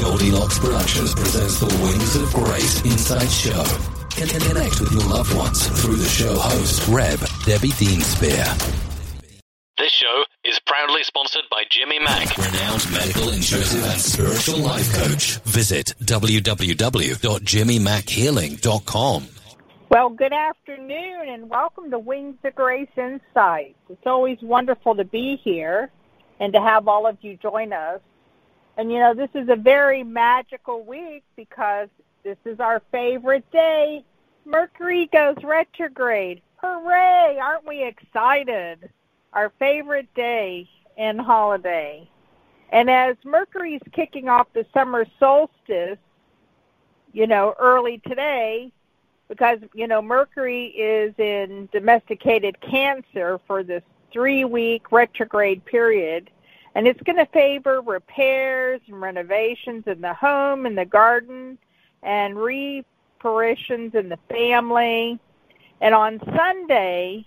Goldilocks Productions presents the Wings of Grace Insights Show. Can connect with your loved ones through the show host, Reb Debbie Dean Spear. This show is proudly sponsored by Jimmy Mack, renowned medical, intuitive, and spiritual life coach. Visit www.jimmymackhealing.com. Well, good afternoon and welcome to Wings of Grace Insights. It's always wonderful to be here and to have all of you join us. And you know, this is a very magical week because this is our favorite day. Mercury goes retrograde. Hooray! Aren't we excited? Our favorite day and holiday. And as Mercury's kicking off the summer solstice, you know, early today, because, you know, Mercury is in domesticated Cancer for this three week retrograde period and it's going to favor repairs and renovations in the home and the garden and reparations in the family. And on Sunday,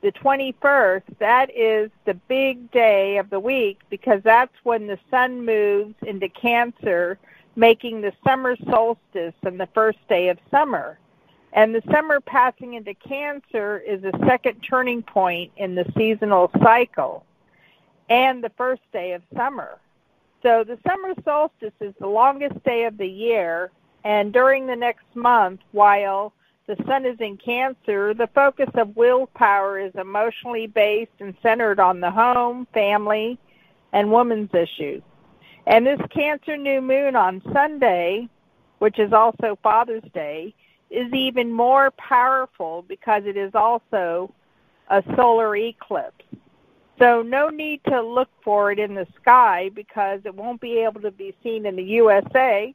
the 21st, that is the big day of the week because that's when the sun moves into Cancer, making the summer solstice and the first day of summer. And the summer passing into Cancer is a second turning point in the seasonal cycle and the first day of summer. So the summer solstice is the longest day of the year, and during the next month, while the sun is in Cancer, the focus of willpower is emotionally based and centered on the home, family, and women's issues. And this Cancer new moon on Sunday, which is also Father's Day, is even more powerful because it is also a solar eclipse. So no need to look for it in the sky because it won't be able to be seen in the USA.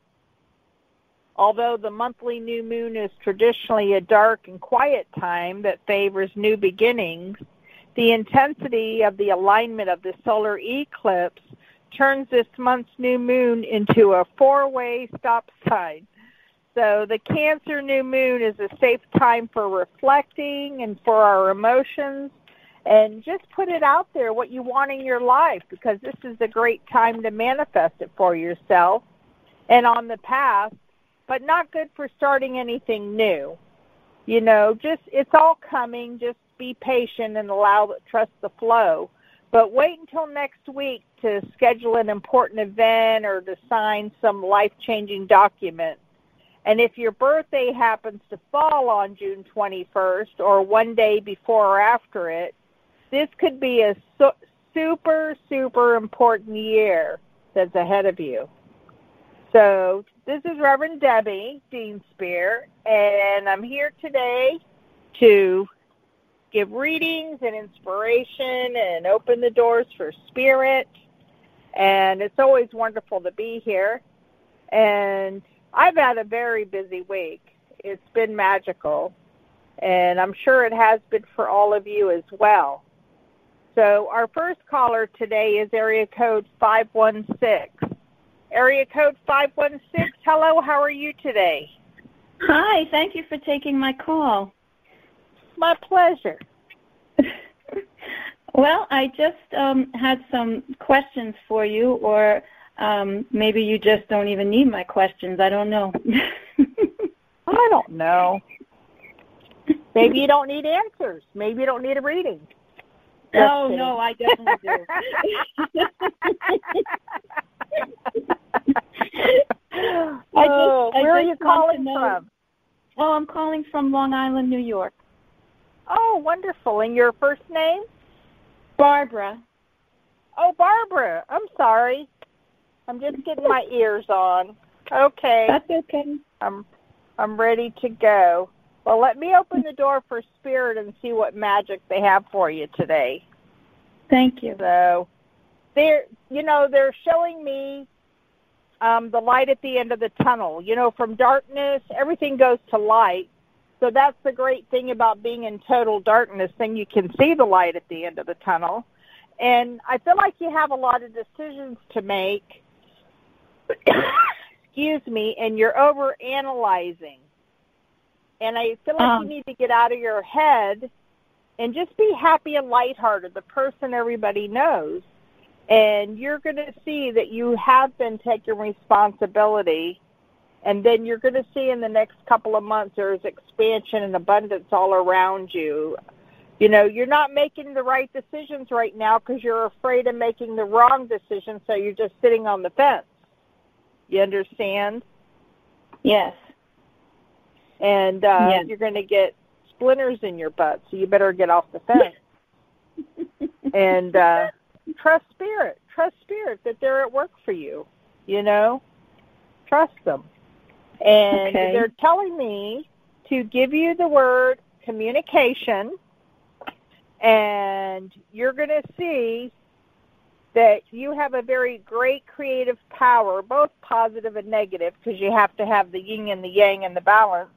Although the monthly new moon is traditionally a dark and quiet time that favors new beginnings, the intensity of the alignment of the solar eclipse turns this month's new moon into a four-way stop sign. So the Cancer new moon is a safe time for reflecting and for our emotions and just put it out there what you want in your life because this is a great time to manifest it for yourself and on the path but not good for starting anything new. You know just it's all coming. Just be patient and allow trust the flow. But wait until next week to schedule an important event or to sign some life changing document. And if your birthday happens to fall on June 21st or one day before or after it, this could be a so- super, super important year that's ahead of you. So, this is Reverend Debbie Dean Spear, and I'm here today to give readings and inspiration and open the doors for spirit. And it's always wonderful to be here. And I've had a very busy week. It's been magical. And I'm sure it has been for all of you as well. So our first caller today is area code 516. Area code 516, hello, how are you today? Hi, thank you for taking my call. My pleasure. well, I just um, had some questions for you, or um, maybe you just don't even need my questions. I don't know. I don't know. Maybe you don't need answers. Maybe you don't need a reading. No, no, I definitely do. I just, oh, where I are you calling from? Oh, I'm calling from Long Island, New York. Oh, wonderful. And your first name? Barbara. Oh, Barbara. I'm sorry. I'm just getting my ears on. Okay. That's okay. I'm I'm ready to go. Well, let me open the door for spirit and see what magic they have for you today. Thank you. So, they're you know they're showing me um, the light at the end of the tunnel. You know, from darkness, everything goes to light. So that's the great thing about being in total darkness. Then you can see the light at the end of the tunnel. And I feel like you have a lot of decisions to make. Excuse me, and you're over analyzing. And I feel like um, you need to get out of your head and just be happy and lighthearted, the person everybody knows. And you're going to see that you have been taking responsibility and then you're going to see in the next couple of months there's expansion and abundance all around you. You know, you're not making the right decisions right now because you're afraid of making the wrong decision, so you're just sitting on the fence. You understand? Yes. And uh, yes. you're going to get splinters in your butt, so you better get off the fence. and uh, trust spirit. Trust spirit that they're at work for you. You know, trust them. And okay. they're telling me to give you the word communication, and you're going to see that you have a very great creative power, both positive and negative, because you have to have the yin and the yang and the balance.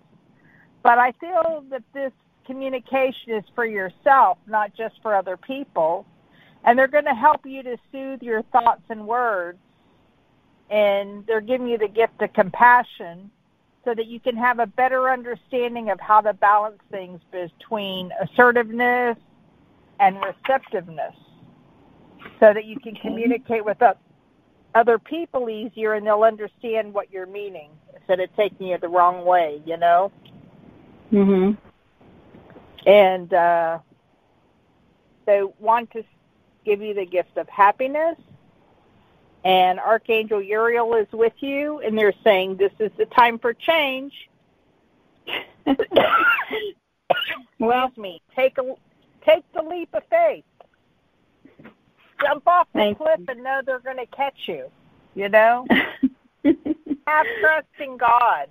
But I feel that this communication is for yourself, not just for other people. And they're going to help you to soothe your thoughts and words and they're giving you the gift of compassion so that you can have a better understanding of how to balance things between assertiveness and receptiveness so that you can communicate with other people easier and they'll understand what you're meaning instead of taking it the wrong way, you know? Mhm. And uh they want to give you the gift of happiness and Archangel Uriel is with you, and they're saying this is the time for change. well, me take a take the leap of faith. Jump off the cliff you. and know they're going to catch you. You know, have trust in God.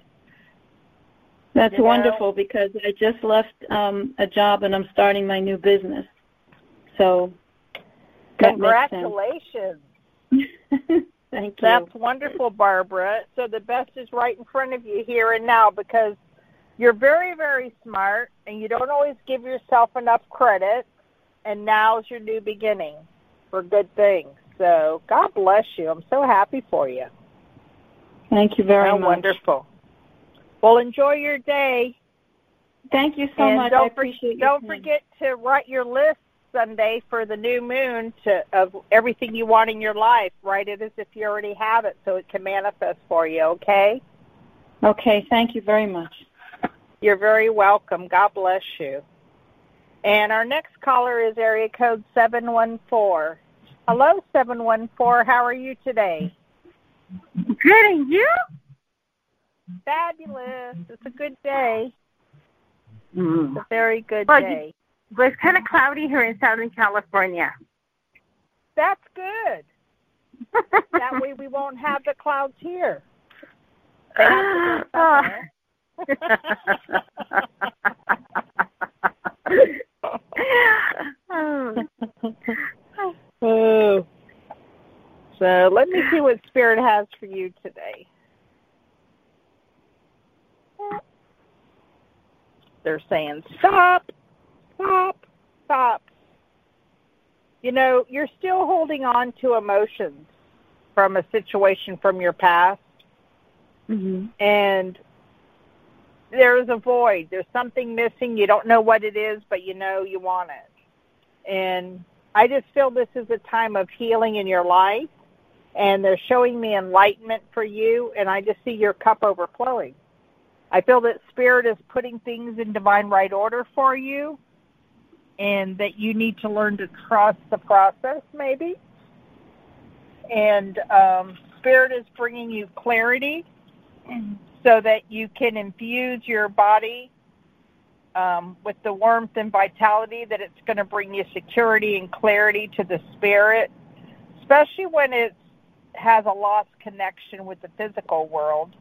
That's wonderful know? because I just left um, a job and I'm starting my new business. So, congratulations. Thank you. That's wonderful, Barbara. So the best is right in front of you here and now because you're very, very smart and you don't always give yourself enough credit. And now's your new beginning for good things. So God bless you. I'm so happy for you. Thank you very How much. Wonderful. Well, enjoy your day. Thank you so and much. Don't I appreciate for, Don't forget to write your list Sunday for the new moon to of everything you want in your life. Write it as if you already have it, so it can manifest for you. Okay. Okay. Thank you very much. You're very welcome. God bless you. And our next caller is area code seven one four. Hello, seven one four. How are you today? Good, and you? Fabulous. It's a good day. Mm. It's a very good day but it's kind of cloudy here in Southern California. that's good. that way we won't have the clouds here. They have to go somewhere. oh. So let me see what Spirit has for you today. They're saying, stop, stop, stop. You know, you're still holding on to emotions from a situation from your past. Mm-hmm. And there's a void. There's something missing. You don't know what it is, but you know you want it. And I just feel this is a time of healing in your life. And they're showing me enlightenment for you. And I just see your cup overflowing. I feel that Spirit is putting things in divine right order for you and that you need to learn to trust the process, maybe. And um, Spirit is bringing you clarity so that you can infuse your body um, with the warmth and vitality that it's going to bring you security and clarity to the spirit, especially when it has a lost connection with the physical world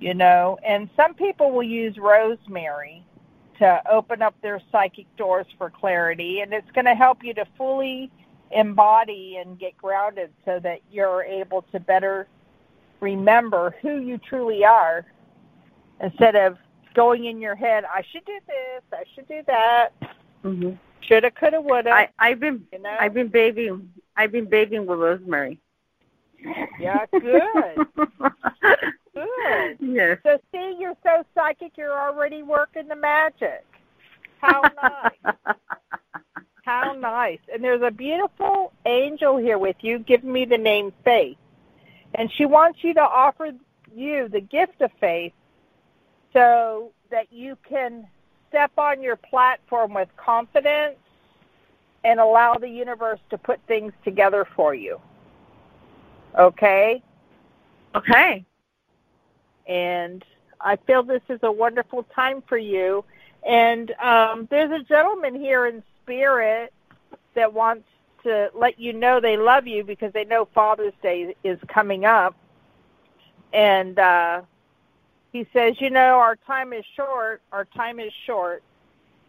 you know. And some people will use rosemary to open up their psychic doors for clarity, and it's going to help you to fully embody and get grounded so that you're able to better remember who you truly are instead of going in your head, I should do this, I should do that. Mm-hmm. Shoulda, coulda, woulda. I, I've been you know? I've been bathing I've been bathing with rosemary. Yeah, good. good. Yes. So see, you're so psychic, you're already working the magic. How nice. How nice. And there's a beautiful angel here with you giving me the name Faith. And she wants you to offer you the gift of faith so that you can step on your platform with confidence and allow the universe to put things together for you. Okay? Okay. And I feel this is a wonderful time for you. And um, there's a gentleman here in spirit that wants to let you know they love you because they know Father's Day is coming up. And uh, he says, you know, our time is short. Our time is short.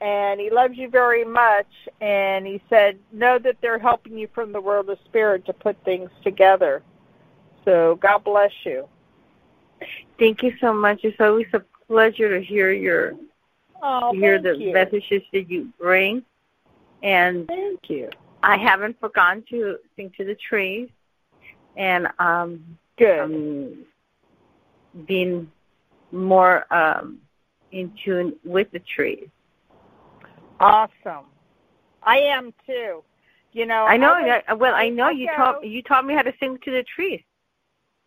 And he loves you very much. And he said, know that they're helping you from the world of spirit to put things together. So God bless you. Thank you so much. It's always a pleasure to hear your oh, hear the you. messages that you bring. And thank you. I haven't forgotten to sing to the trees, and um, good. Um, being more um, in tune with the trees. Awesome. I am too. You know, I know. I I, well, I know you taught you taught me how to sing to the trees.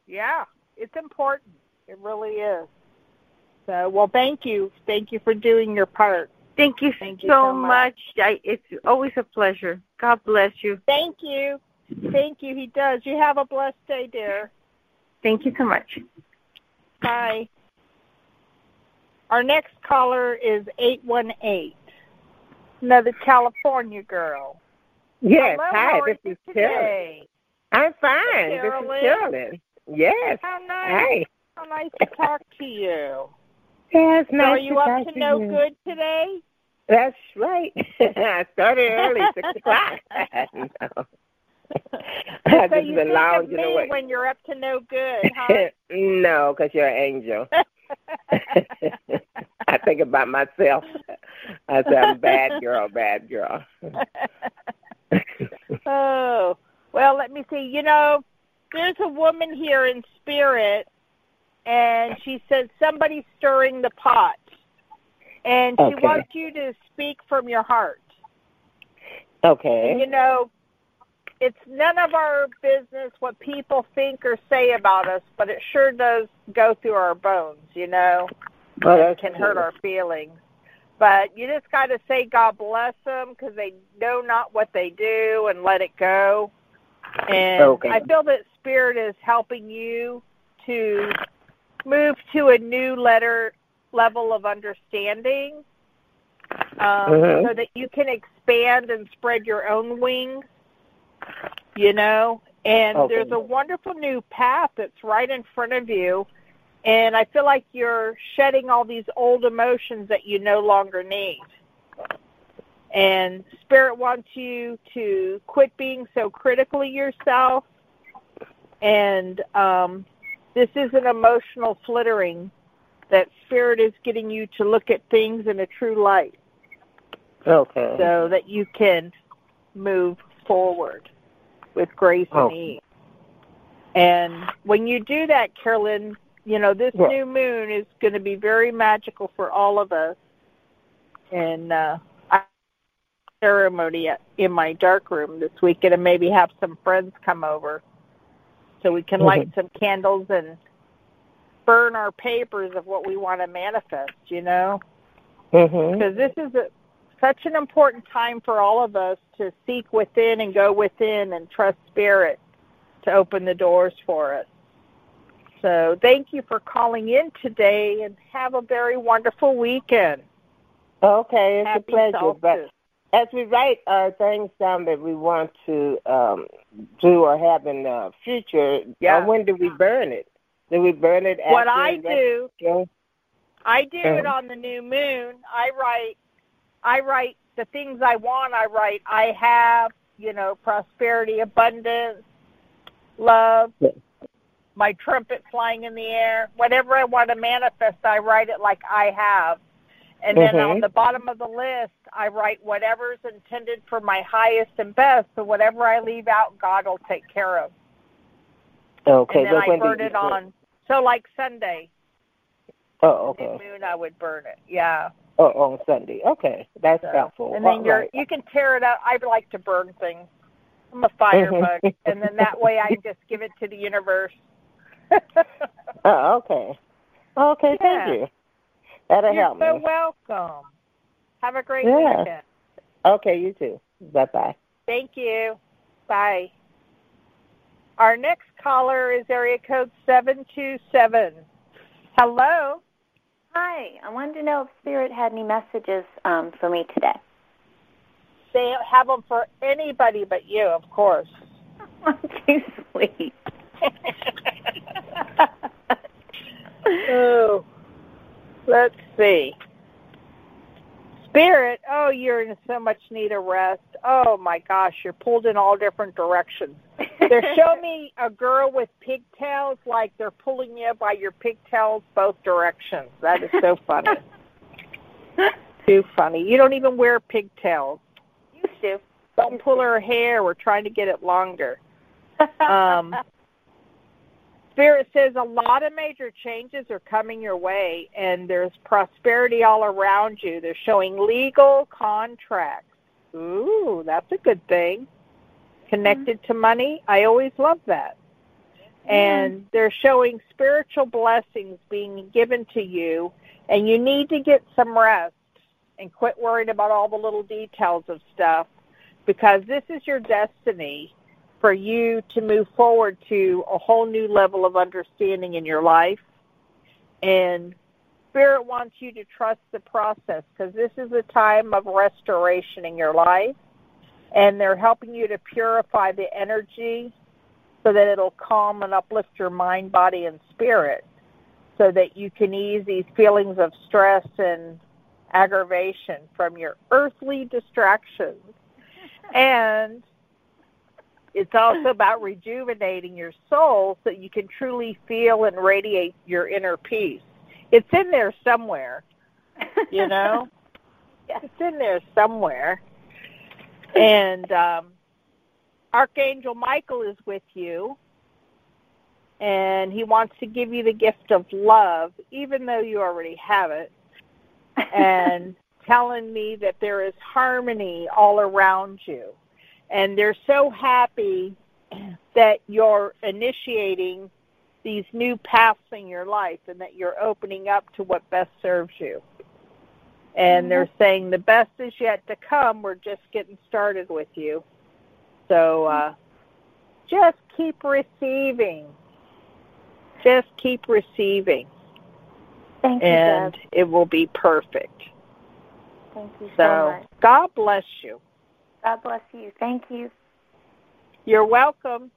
Yeah, it's important. It really is. So, well, thank you. Thank you for doing your part. Thank you, Thank you so, so much. I, it's always a pleasure. God bless you. Thank you. Thank you. He does. You have a blessed day, dear. Thank you so much. Bye. Our next caller is 818. Another California girl. Yes, Hello, hi, this you is Carolyn. I'm fine. This is Carolyn. Yes. How nice. Hi. How nice to talk to you. Yes, So nice are you to up talk to no you. good today? That's right. I started early, six o'clock. no. So you think of me away. when you're up to no good, huh? no, because you're an angel. I think about myself. I say I'm bad girl, bad girl. oh, well, let me see. You know, there's a woman here in spirit, and she says somebody's stirring the pot, and she Okay. wants you to speak from your heart. Okay. And, you know, it's none of our business what people think or say about us, but it sure does go through our bones, you know. Well, it can hurt our feelings. But you just got to say God bless them because they know not what they do and let it go. And Okay. I feel that Spirit is helping you to move to a new letter level of understanding um, Mhm. so that you can expand and spread your own wings. you know, and Okay. there's a wonderful new path that's right in front of you. And I feel like you're shedding all these old emotions that you no longer need. And Spirit wants you to quit being so critically yourself. And um, this is an emotional flittering that Spirit is getting you to look at things in a true light Okay. so that you can move forward with grace Oh. and ease. And when you do that, Carolyn, you know, this Yeah. new moon is going to be very magical for all of us. And uh, I ceremony in my dark room this weekend and maybe have some friends come over so we can light Mhm. some candles and burn our papers of what we want to manifest, you know? Mhm. because this is a, such an important time for all of us to seek within and go within and trust spirit to open the doors for us. So thank you for calling in today and have a very wonderful weekend. Okay, it's Happy a pleasure. solstice. But as we write our things down that we want to um, do or have in the future, Yeah. uh, when do we burn it? Do we burn it What I do, show? I do it Uh-huh. on the new moon. I write I write the things I want. I write I have, you know, prosperity, abundance, love, Yeah. my trumpet flying in the air. Whatever I want to manifest, I write it like I have. And then Mhm. on the bottom of the list, I write whatever's intended for my highest and best. So whatever I leave out, God will take care of. Okay, and then I burn it on. So like Sunday, Oh, okay. moon, I would burn it. Yeah. Oh, on Sunday. Okay, that's So, helpful. And then All you're right. you can tear it up. I like to burn things. I'm a firebug, Mhm. and then that way I just give it to the universe. Oh, okay. Okay, Yeah. thank you. That'll You're help so me. welcome. Have a great Yeah. weekend. Okay, you too. Bye bye. Thank you. Bye. Our next caller is area code seven two seven. Hello. Hi, I wanted to know if Spirit had any messages um, for me today. They have them for anybody but you, of course. Too sweet. oh, let's see. Spirit, oh, you're in so much need of rest. Oh my gosh, you're pulled in all different directions. They're showing me a girl with pigtails, like they're pulling you by your pigtails both directions. That is so funny. Too funny. You don't even wear pigtails. Used to. Don't pull her hair. We're trying to get it longer. Um, Spirit says a lot of major changes are coming your way, and there's prosperity all around you. They're showing legal contracts. Ooh, that's a good thing. Connected mm-hmm. to money. I always love that. And they're showing spiritual blessings being given to you, and you need to get some rest and quit worrying about all the little details of stuff because this is your destiny for you to move forward to a whole new level of understanding in your life. And Spirit wants you to trust the process because this is a time of restoration in your life. And they're helping you to purify the energy so that it'll calm and uplift your mind, body, and spirit so that you can ease these feelings of stress and aggravation from your earthly distractions. And it's also about rejuvenating your soul so you can truly feel and radiate your inner peace. It's in there somewhere, you know? It's in there somewhere. And um, Archangel Michael is with you, and he wants to give you the gift of love, even though you already have it, and telling me that there is harmony all around you and they're so happy that you're initiating these new paths in your life and that you're opening up to what best serves you. And they're saying the best is yet to come. We're just getting started with you. So uh, just keep receiving. Just keep receiving. Thank you, and Deb. it will be perfect. Thank you so, So much. God bless you. God bless you. Thank you. You're welcome.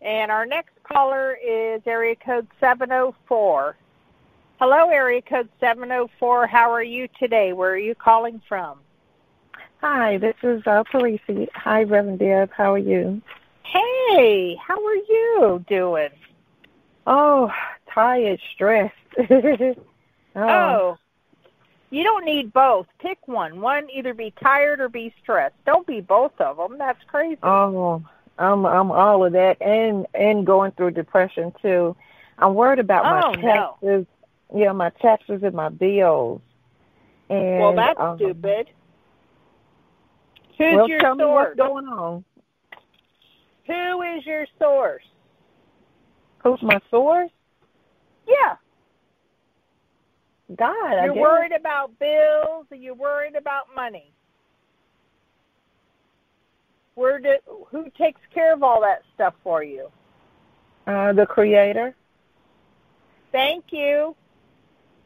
And our next caller is area code 704. Hello, area code 704. How are you today? Where are you calling from? Hi, this is uh, Parisi. Hi, Reverend Deb. How are you? Hey, how are you doing? Oh, tired, stressed. oh. oh. You don't need both. Pick one. One either be tired or be stressed. Don't be both of them. That's crazy. Oh, I'm I'm all of that and and going through depression too. I'm worried about my oh, taxes. No. Yeah, my taxes and my bills. And well, that's um, stupid. Who's well, your tell source? Me what's going on? Who is your source? Who's my source? Yeah. God, You're worried about bills. And you're worried about money. Where do, who takes care of all that stuff for you? Uh, the Creator. Thank you.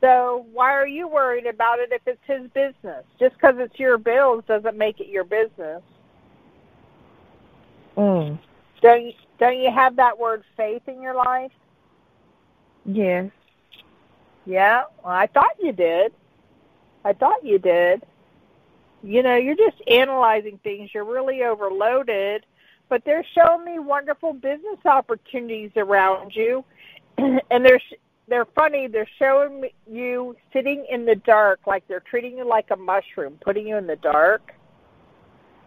So why are you worried about it if it's his business? Just because it's your bills doesn't make it your business. Mm. Don't you, don't you have that word faith in your life? Yes. Yeah, well, I thought you did. I thought you did. You know, you're just analyzing things. You're really overloaded, but they're showing me wonderful business opportunities around you, and they're they're funny. They're showing you sitting in the dark, like they're treating you like a mushroom, putting you in the dark,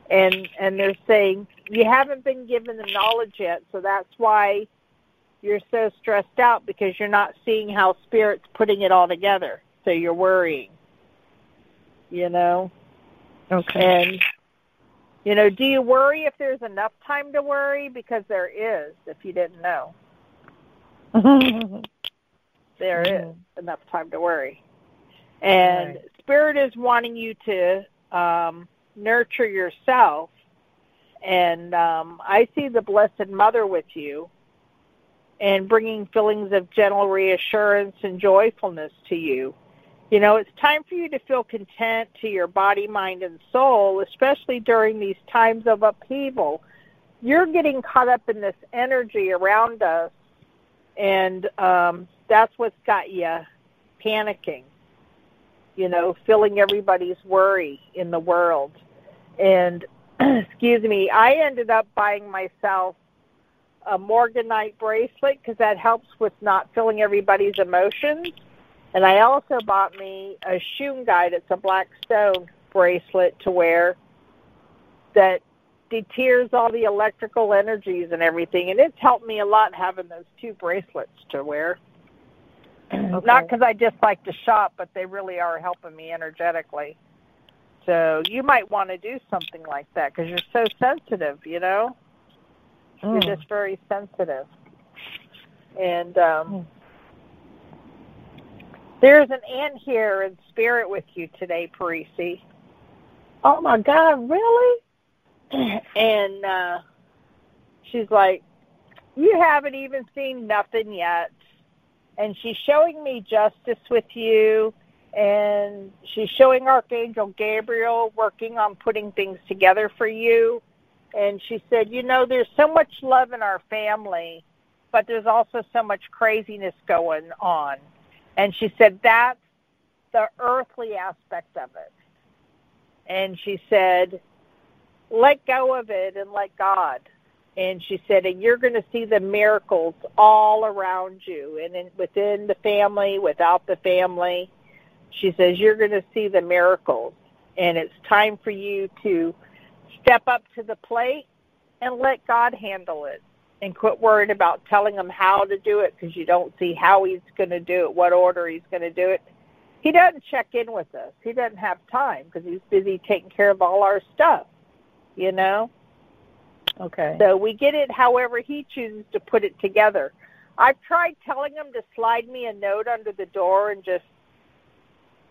and and they're saying you haven't been given the knowledge yet, so that's why you're so stressed out because you're not seeing how spirit's putting it all together. So you're worrying. You know? Okay. And you know, do you worry if there's enough time to worry? Because there is, if you didn't know. there is enough time to worry. And right. spirit is wanting you to um nurture yourself and um I see the blessed mother with you and bringing feelings of gentle reassurance and joyfulness to you. You know, it's time for you to feel content to your body, mind, and soul, especially during these times of upheaval. You're getting caught up in this energy around us, and um, that's what's got you panicking. You know, feeling everybody's worry in the world. And, excuse me, I ended up buying myself a morganite bracelet because that helps with not feeling everybody's emotions. And I also bought me a shungite. It's a black stone bracelet to wear that deters all the electrical energies and everything. And it's helped me a lot having those two bracelets to wear. Okay. Not because I just like to shop, but they really are helping me energetically. So you might want to do something like that because you're so sensitive, you know? Mm. You're just very sensitive. And um, mm. there's an aunt here in spirit with you today, Parisi. Oh my God, really? And uh, she's like, You haven't even seen nothing yet. And she's showing me justice with you. And she's showing Archangel Gabriel working on putting things together for you and she said, "You know, there's so much love in our family, but there's also so much craziness going on." And she said that's the earthly aspect of it. And she said, "Let go of it and let God." And she said, "And you're going to see the miracles all around you, and in, within the family, without the family." She says, "You're going to see the miracles, and it's time for you to." Step up to the plate and let God handle it and quit worrying about telling him how to do it because you don't see how he's going to do it, what order he's going to do it. He doesn't check in with us. He doesn't have time because he's busy taking care of all our stuff, you know? Okay. So we get it however he chooses to put it together. I've tried telling him to slide me a note under the door and just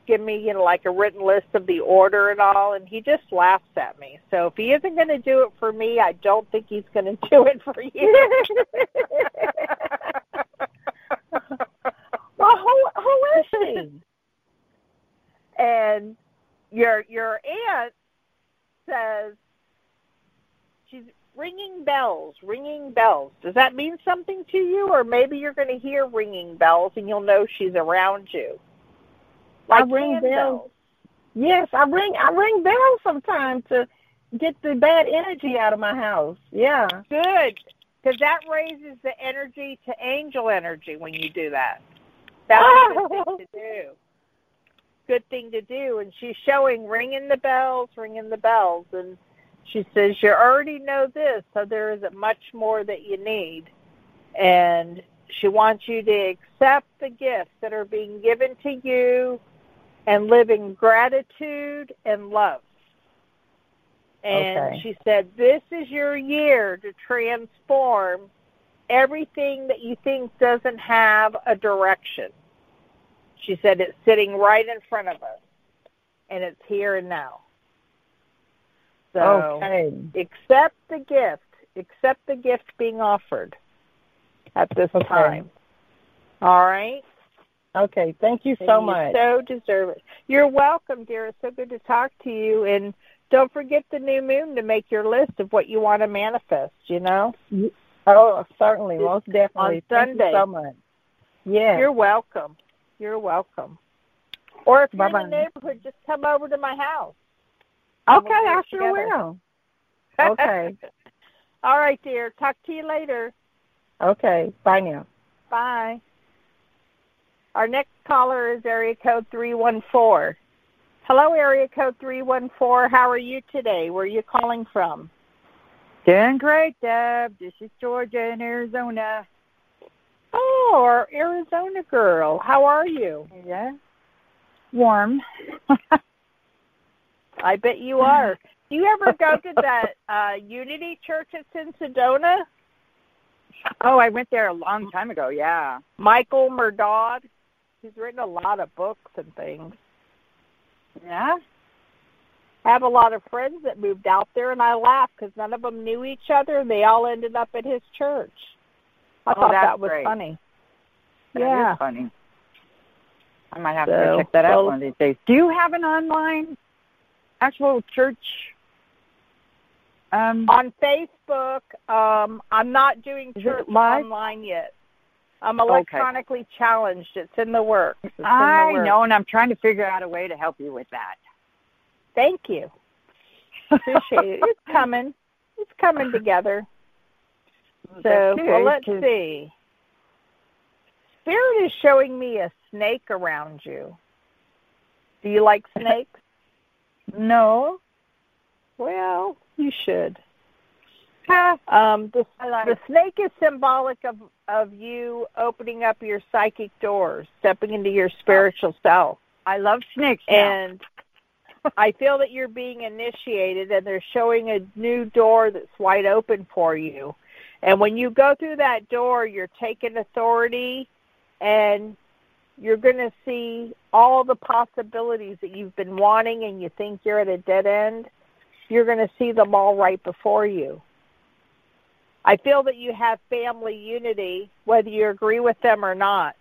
give me, you know, like a written list of the order and all, and he just laughs at me. So if he isn't going to do it for me, I don't think he's going to do it for you. well, who who is she? and your your aunt says she's ringing bells, ringing bells. Does that mean something to you, or maybe you're going to hear ringing bells and you'll know she's around you? Like I ring bells. Yes, I ring I ring bells sometimes to get the bad energy out of my house. Yeah. Good, because that raises the energy to angel energy when you do that. That's a good thing to do. Good thing to do. And she's showing ringing the bells, ringing the bells, and she says you already know this, so there isn't much more that you need. And she wants you to accept the gifts that are being given to you and living gratitude and love. And Okay. she said, This is your year to transform everything that you think doesn't have a direction. She said, It's sitting right in front of us, and it's here and now. So Okay. accept the gift, accept the gift being offered at this Okay. time. All right? Okay. Thank you so you much. so deserve it. You're welcome, dear. It's so good to talk to you. And don't forget the new moon to make your list of what you want to manifest, you know? Oh, certainly, most definitely. On Thank Sunday. you so much. Yeah. You're welcome. You're welcome. Or if you're in the neighborhood, just come over to my house. Okay, I sure will. Okay. All right, dear. Talk to you later. Okay. Bye now. Bye. Our next caller is area code 314. Hello, area code 314. How are you today? Where are you calling from? Doing great, Deb. This is Georgia in Arizona. Oh, our Arizona girl. How are you? Yeah. Warm. I bet you are. Do you ever go to that uh, Unity Church that's in Sedona? Oh, I went there a long time ago. Yeah. Michael Murdaugh. He's written a lot of books and things. Yeah. I have a lot of friends that moved out there, and I laugh because none of them knew each other, and they all ended up at his church. I Oh, thought that was great. funny. That yeah. is funny. I might have to So, go check that out one of these days. Do you have an online actual church? Um, On Facebook, um, I'm not doing church live? online yet. I'm Okay. electronically challenged. It's in the works. It's in the I works. know, and I'm trying to figure out a way to help you with that. Thank you. Appreciate it. It's coming. It's coming together. So, well, let's see. Spirit is showing me a snake around you. Do you like snakes? No. Well, you should. Um, the, the snake is symbolic of of you opening up your psychic doors, stepping into your spiritual self. I love snakes. now. And I feel that you're being initiated, and they're showing a new door that's wide open for you. And when you go through that door, you're taking authority, and you're going to see all the possibilities that you've been wanting, and you think you're at a dead end. You're going to see them all right before you. I feel that you have family unity, whether you agree with them or not.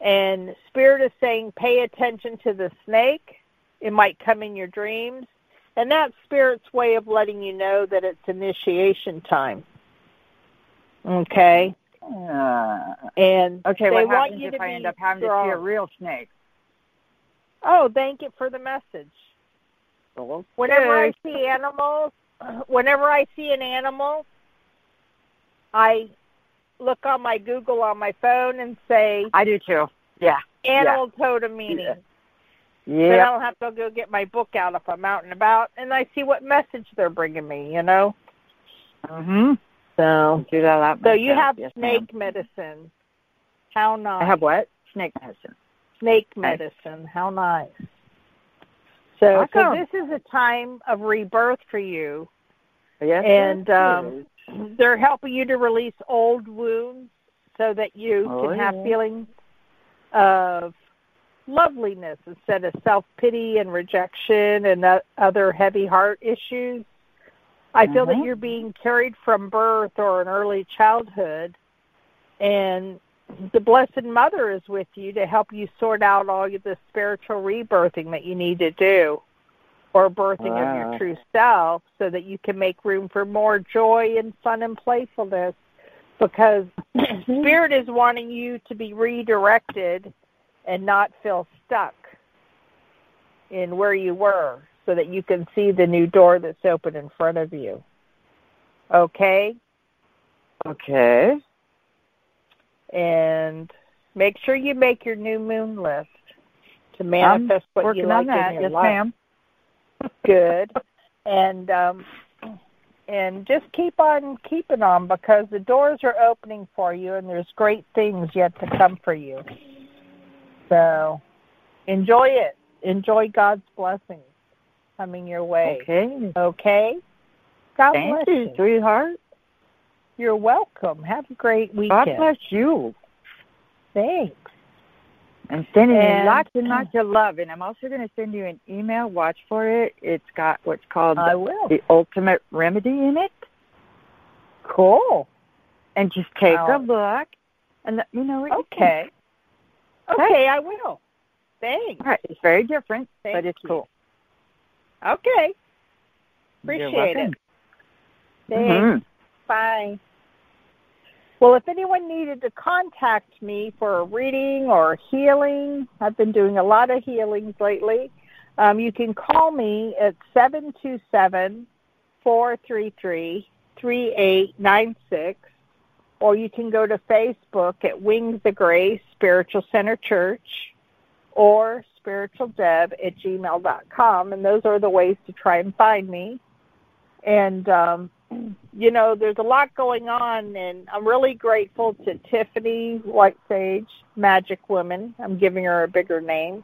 And Spirit is saying, pay attention to the snake. It might come in your dreams. And that's Spirit's way of letting you know that it's initiation time. Okay? Uh, And okay, they what want happens you if to I end up having to see a real snake? Oh, thank you for the message. Whenever I see animals, whenever I see an animal, I look on my Google on my phone and say, I do too. Yeah. animal totem meaning. Yeah. Then I Yeah. don't have to go get my book out if I'm out and about, and I see what message they're bringing me. You know. Mhm. So do that lot. So you have Yes, snake ma'am. medicine. How nice. I have what? Snake medicine. Snake medicine. How nice. So, so this is a time of rebirth for you, Yes. and um, they're helping you to release old wounds so that you Oh, can have feelings of loveliness instead of self pity and rejection and other heavy heart issues. I feel that Mhm. you're being carried from birth or an early childhood, and the Blessed Mother is with you to help you sort out all of the spiritual rebirthing that you need to do. Or birthing of your true self so that you can make room for more joy and fun and playfulness because mm-hmm. spirit is wanting you to be redirected and not feel stuck in where you were so that you can see the new door that's open in front of you. Okay? Okay. And make sure you make your new moon list to manifest what working you like on that. in your Yes, life. ma'am. Good. and um and just keep on keeping on because the doors are opening for you and there's great things yet to come for you. So enjoy it. Enjoy God's blessings coming your way. Okay. Okay? God Thank bless you, sweetheart. You're welcome. Have a great weekend. God bless you. Thanks. I'm sending And- you lots and lots of love, and I'm also going to send you an email. Watch for it. It's got what's called I will. the ultimate remedy in it. Cool. And just take I'll- a look, and let me know what you think. Okay. Okay, I will. Thanks. All right. It's very different, Thank but it's you. cool. Okay. Appreciate it. Thanks. Mhm. Bye. Well, if anyone needed to contact me for a reading or healing, I've been doing a lot of healings lately. Um, you can call me at seven two seven four three three three eight nine six, or you can go to Facebook at Wings of Grace Spiritual Center Church or spiritualdeb at gmail.com, and those are the ways to try and find me. And um, you know, there's a lot going on, and I'm really grateful to Tiffany White Sage, Magic Woman. I'm giving her a bigger name.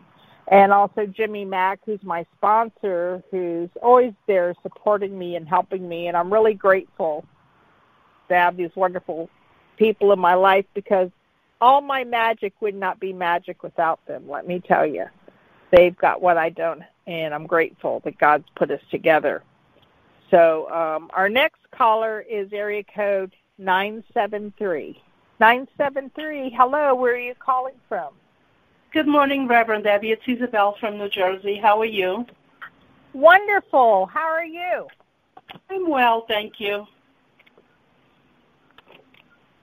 And also Jimmy Mack, who's my sponsor, who's always there supporting me and helping me. And I'm really grateful to have these wonderful people in my life because all my magic would not be magic without them, let me tell you. They've got what I don't, and I'm grateful that God's put us together. So um, our next caller is area code 973. 973, hello, where are you calling from? Good morning, Reverend Debbie. It's Isabel from New Jersey. How are you? Wonderful. How are you? I'm well, thank you.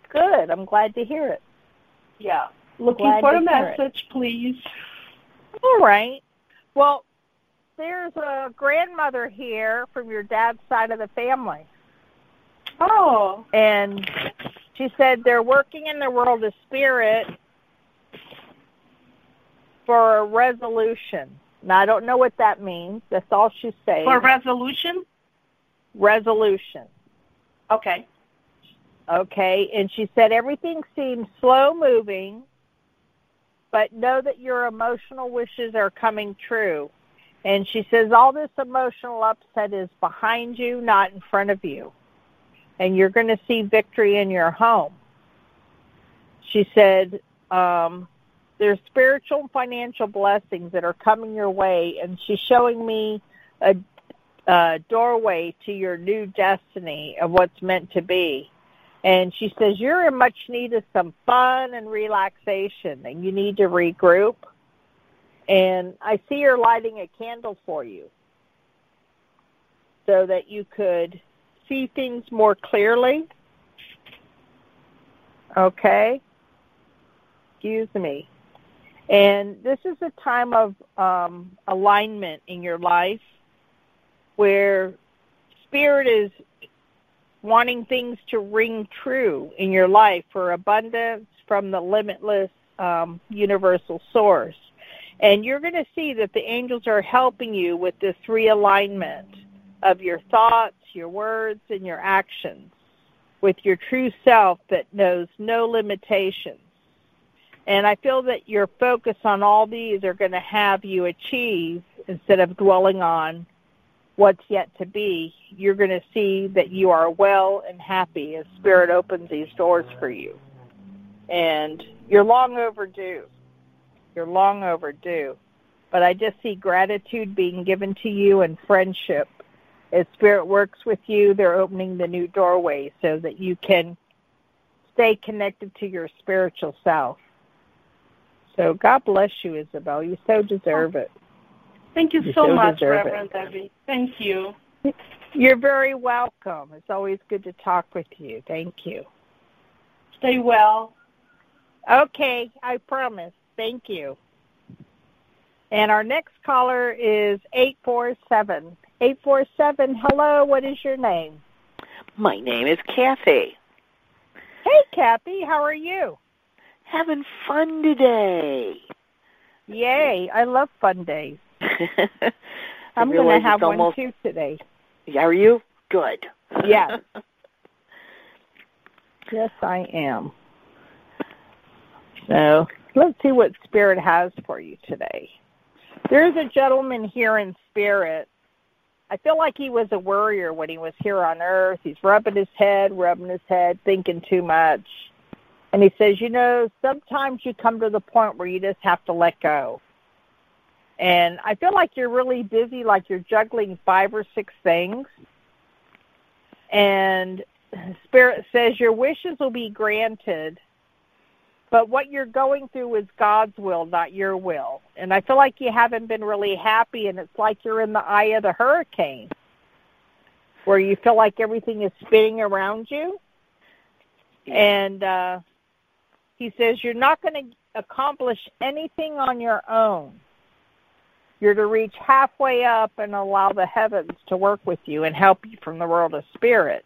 Good. I'm glad to hear it. Yeah. Looking Glad for a message, please. All right. Well, there's a grandmother here from your dad's side of the family. Oh. And she said they're working in the world of spirit for a resolution. Now, I don't know what that means. That's all she's saying. For resolution? resolution. Okay. Okay. And she said everything seems slow moving, but know that your emotional wishes are coming true. And she says all this emotional upset is behind you, not in front of you. And you're going to see victory in your home. She said, um, there's spiritual and financial blessings that are coming your way. And she's showing me a, a doorway to your new destiny of what's meant to be. And she says, You're in much need of some fun and relaxation, and you need to regroup. And I see her lighting a candle for you so that you could see things more clearly. Okay? Excuse me. And this is a time of um, alignment in your life where spirit is wanting things to ring true in your life for abundance from the limitless um, universal source. And you're going to see that the angels are helping you with this realignment of your thoughts, your words, and your actions with your true self that knows no limitations. And I feel that your focus on all these are going to have you achieve instead of dwelling on what's yet to be. You're going to see that you are well and happy as Spirit opens these doors for you. And you're long overdue. You're long overdue. But I just see gratitude being given to you and friendship. As Spirit works with you, they're opening the new doorway so that you can stay connected to your spiritual self. So God bless you, Isabel. You so deserve it. Thank you, You so so much, deserve it. Reverend Debbie. Thank you. You're very welcome. It's always good to talk with you. Thank you. Stay well. Okay, I promise. Thank you. And our next caller is 847. 847, hello, what is your name? My name is Kathy. Hey, Kathy, how are you? Having fun today. Yay, I love fun days. I'm going to have one almost- too today. Are you? Good. Yes. Yes, I am. So let's see what Spirit has for you today. There's a gentleman here in Spirit. I feel like he was a worrier when he was here on Earth. He's rubbing his head, rubbing his head, thinking too much. And he says, you know, sometimes you come to the point where you just have to let go. And I feel like you're really busy, like you're juggling five or six things. And Spirit says your wishes will be granted, but what you're going through is God's will, not your will. And I feel like you haven't been really happy, and it's like you're in the eye of the hurricane, where you feel like everything is spinning around you. And uh, he says you're not going to accomplish anything on your own. You're to reach halfway up and allow the heavens to work with you and help you from the world of spirit.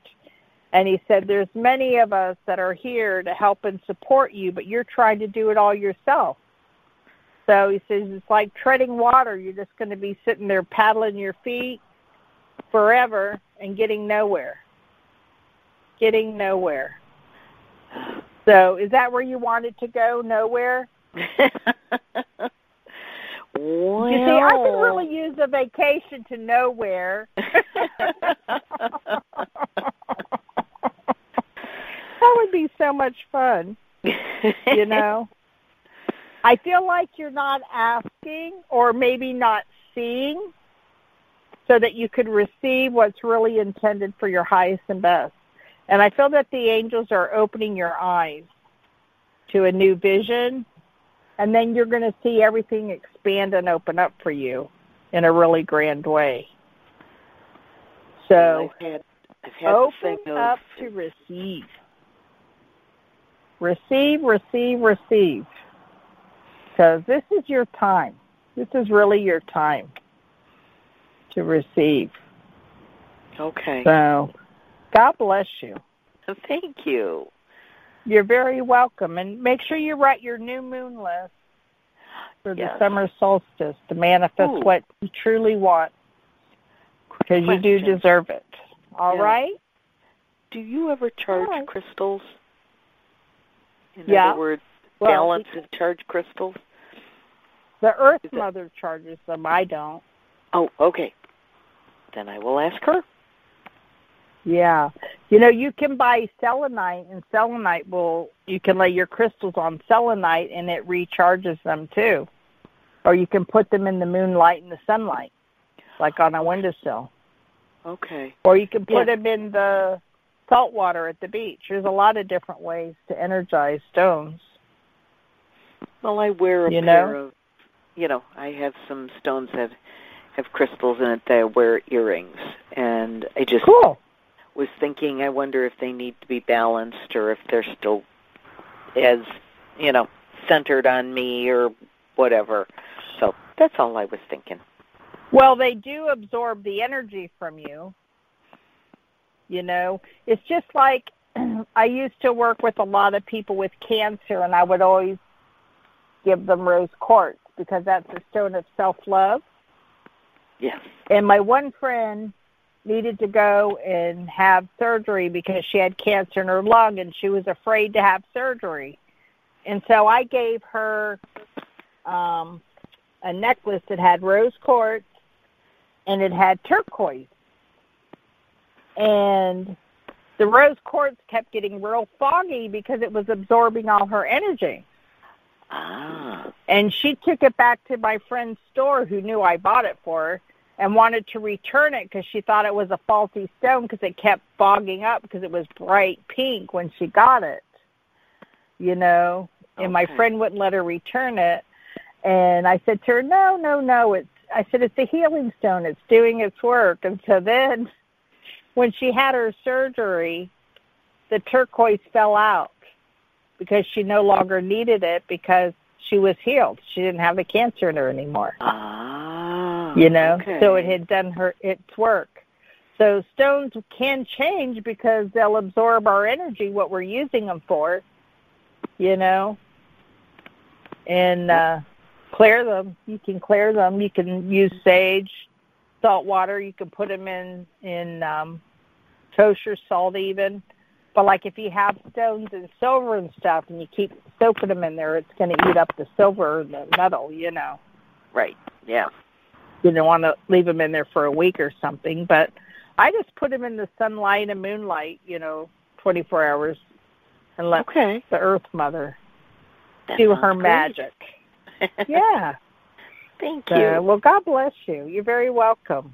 And he said, There's many of us that are here to help and support you, but you're trying to do it all yourself. So he says, It's like treading water. You're just going to be sitting there paddling your feet forever and getting nowhere. Getting nowhere. So is that where you wanted to go? Nowhere? Well, You see, I could really use a vacation to nowhere. would be so much fun, you know. I feel like you're not asking or maybe not seeing so that you could receive what's really intended for your highest and best. And I feel that the angels are opening your eyes to a new vision and then you're going to see everything expand and open up for you in a really grand way. So I've had, I've had open of up to receive. Receive, receive, receive. Because this is your time. This is really your time to receive. Okay. So God bless you. Oh, thank you. You're very welcome. And make sure you write your new moon list for the summer solstice to manifest Ooh. what you truly want. Because you do deserve it. All Yeah. right? Do you ever charge right. crystals? In Yeah. other words, Well, balance and charge crystals? The Earth Mother charges them. I don't. Oh, okay. Then I will ask her. Yeah. You know, you can buy selenite, and selenite will, you can lay your crystals on selenite and it recharges them too. Or you can put them in the moonlight and the sunlight, like on a windowsill. Okay. Or you can put Yeah. them in the salt water at the beach. There's a lot of different ways to energize stones. Well, I wear a You pair know? of, you know, I have some stones that have crystals in it that I wear earrings, and I just Cool. was thinking, I wonder if they need to be balanced or if they're still as, you know, centered on me or whatever. So that's all I was thinking. Well, they do absorb the energy from you. You know, it's just like I used to work with a lot of people with cancer, and I would always give them rose quartz because that's a stone of self love. Yes. And my one friend needed to go and have surgery because she had cancer in her lung and she was afraid to have surgery. And so I gave her um, a necklace that had rose quartz and it had turquoise. And the rose quartz kept getting real foggy because it was absorbing all her energy. Ah. And she took it back to my friend's store who knew I bought it for her and wanted to return it because she thought it was a faulty stone because it kept fogging up because it was bright pink when she got it. You know, okay. and my friend wouldn't let her return it. And I said to her, "No, no, no, it's I said it's a healing stone. It's doing its work. And so then, when she had her surgery, the turquoise fell out because she no longer needed it because she was healed. She didn't have the cancer in her anymore. Ah. You know, okay. so it had done her its work. So stones can change because they'll absorb our energy, what we're using them for. You know, and uh, clear them. You can clear them. You can use sage, salt water. You can put them in in um, kosher salt even. But like if you have stones and silver and stuff, and you keep soaking them in there, it's going to eat up the silver and the metal. You know. Right. Yeah. You don't want to leave them in there for a week or something. But I just put them in the sunlight and moonlight. You know, 24 hours, and let okay. the Earth Mother That do her great. magic. yeah. Thank So, you. well, God bless you. You're very welcome.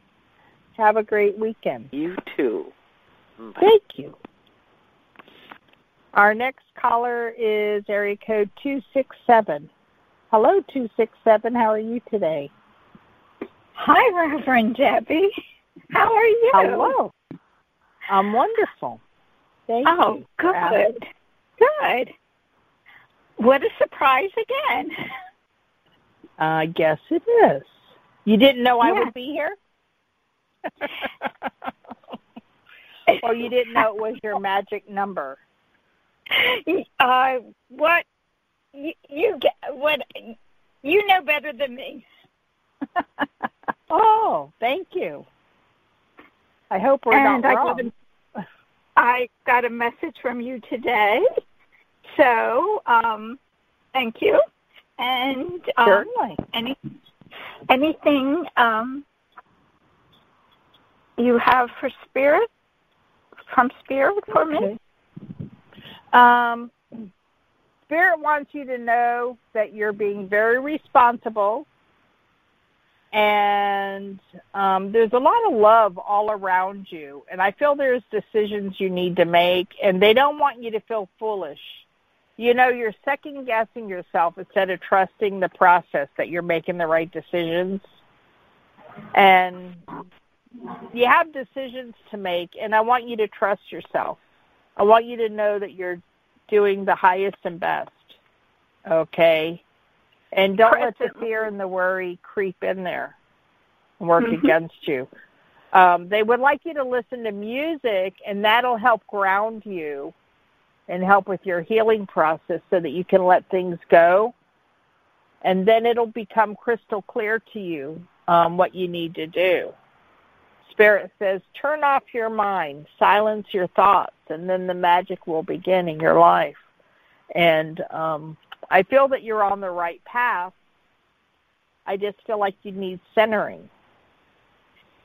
Have a great weekend. You too. Bye. Thank you. Our next caller is area code 267. Hello, 267. How are you today? Hi, Reverend Debbie. How are you? Hello. I'm wonderful. Thank Oh, you. for asking. good. Good. What a surprise again. I guess it is. You didn't know I would be here? or you didn't know it was your magic number? Uh, what you, you get? What you know better than me. Oh, thank you. I hope we're and not I wrong. got a, I got a message from you today, so um, thank you. And um, Certainly. any anything um, you have for spirit from spirit for me? Um, Spirit wants you to know that you're being very responsible, and um, there's a lot of love all around you. And I feel there's decisions you need to make, and they don't want you to feel foolish. You know, you're second guessing yourself instead of trusting the process that you're making the right decisions. And you have decisions to make, and I want you to trust yourself. I want you to know that you're doing the highest and best. Okay? And don't let the fear and the worry creep in there and work Mhm. against you. Um, they would like you to listen to music, and that'll help ground you and help with your healing process so that you can let things go. And then it'll become crystal clear to you um, what you need to do. Spirit says, turn off your mind, silence your thoughts, and then the magic will begin in your life. And um, I feel that you're on the right path. I just feel like you need centering.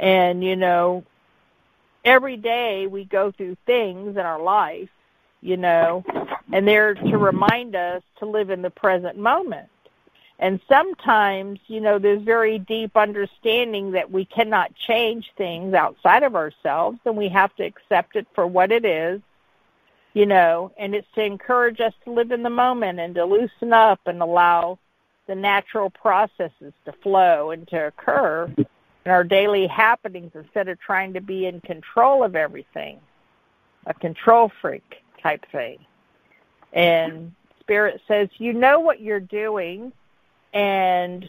And, you know, every day we go through things in our life, you know, and they're to remind us to live in the present moment. And sometimes, you know, there's very deep understanding that we cannot change things outside of ourselves and we have to accept it for what it is, you know, and it's to encourage us to live in the moment and to loosen up and allow the natural processes to flow and to occur in our daily happenings instead of trying to be in control of everything, a control freak type thing. And Spirit says, you know what you're doing and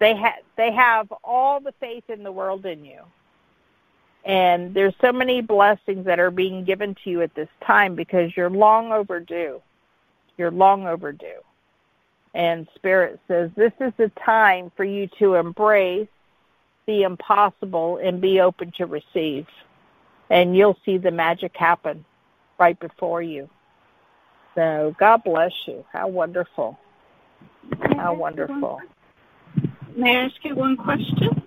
they have they have all the faith in the world in you. And there's so many blessings that are being given to you at this time because you're long overdue. You're long overdue. And spirit says this is the time for you to embrace the impossible and be open to receive. And you'll see the magic happen right before you. So god bless you. How wonderful how wonderful. May I ask you one question?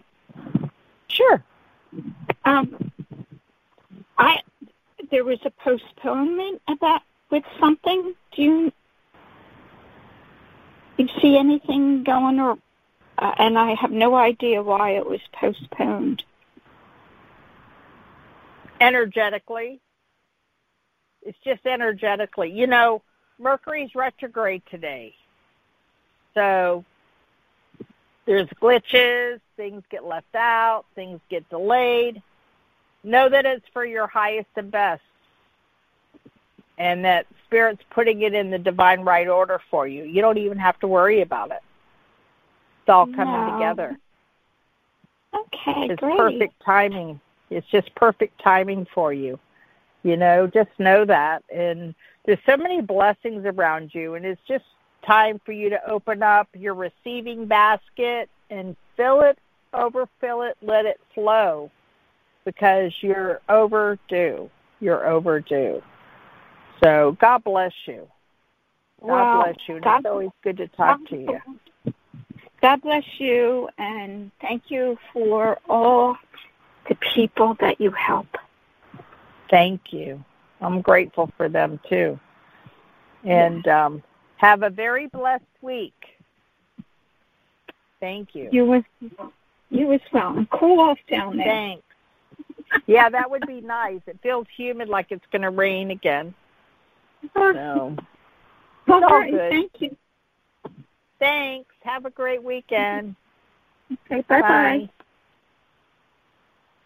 Sure. Um, I there was a postponement about with something. Do you you see anything going or? Uh, and I have no idea why it was postponed. Energetically, it's just energetically. You know, Mercury's retrograde today. So there's glitches, things get left out, things get delayed, know that it's for your highest and best. And that Spirit's putting it in the divine right order for you. You don't even have to worry about it. It's all coming No. together. Okay, It's great. perfect timing. It's just perfect timing for you. You know, just know that. And there's so many blessings around you, and it's just time for you to open up your receiving basket and fill it, overfill it, let it flow because you're overdue. You're overdue. So God bless you. God bless you. And God- it's always good to talk to you. God bless you, and thank you for all the people that you help. Thank you. I'm grateful for them too. And um, have a very blessed week. Thank you. You as you as well. Cool off down there. Thanks. Yeah, that would be nice. It feels humid like it's going to rain again. So, All it's all right, good. thank you. Thanks. Have a great weekend. Okay, bye-bye.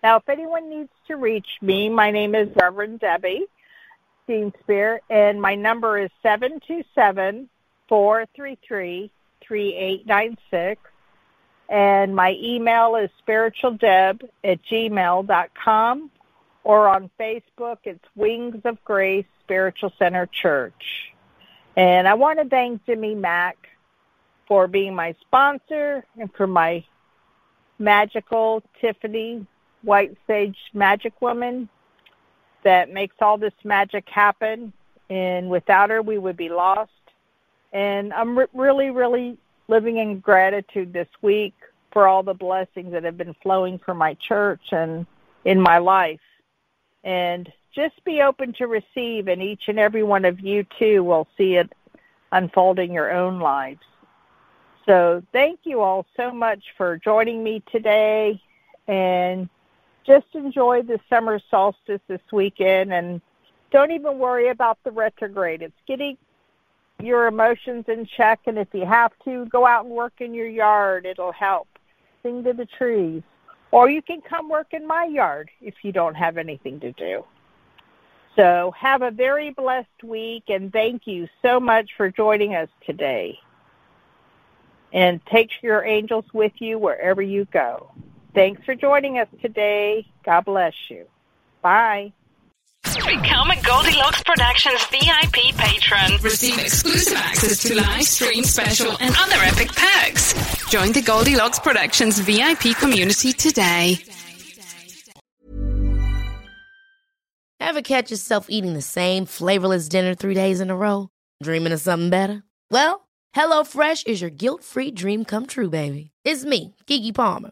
Now, if anyone needs to reach me, my name is Reverend Debbie Dean Spear, and my number is seven two seven four three three three eight nine six, and my email is spiritualdeb at gmail dot com, or on Facebook, it's Wings of Grace Spiritual Center Church. And I want to thank Jimmy Mack for being my sponsor and for my magical Tiffany White Sage Magic Woman that makes all this magic happen. And without her, we would be lost. And I'm re- really, really living in gratitude this week for all the blessings that have been flowing from my church and in my life. And just be open to receive, and each and every one of you, too, will see it unfolding in your own lives. So thank you all so much for joining me today and just enjoy the summer solstice this weekend and don't even worry about the retrograde. It's getting your emotions in check and if you have to, go out and work in your yard. It'll help. Sing to the trees. Or you can come work in my yard if you don't have anything to do. So have a very blessed week and thank you so much for joining us today and take your angels with you wherever you go. Thanks for joining us today. God bless you. Bye. Become a Goldilocks Productions VIP patron. Receive exclusive access to live stream special and other epic perks. Join the Goldilocks Productions VIP community today. Ever catch yourself eating the same flavorless dinner three days in a row? Dreaming of something better? Well, HelloFresh is your guilt-free dream come true, baby. It's me, Keke Palmer.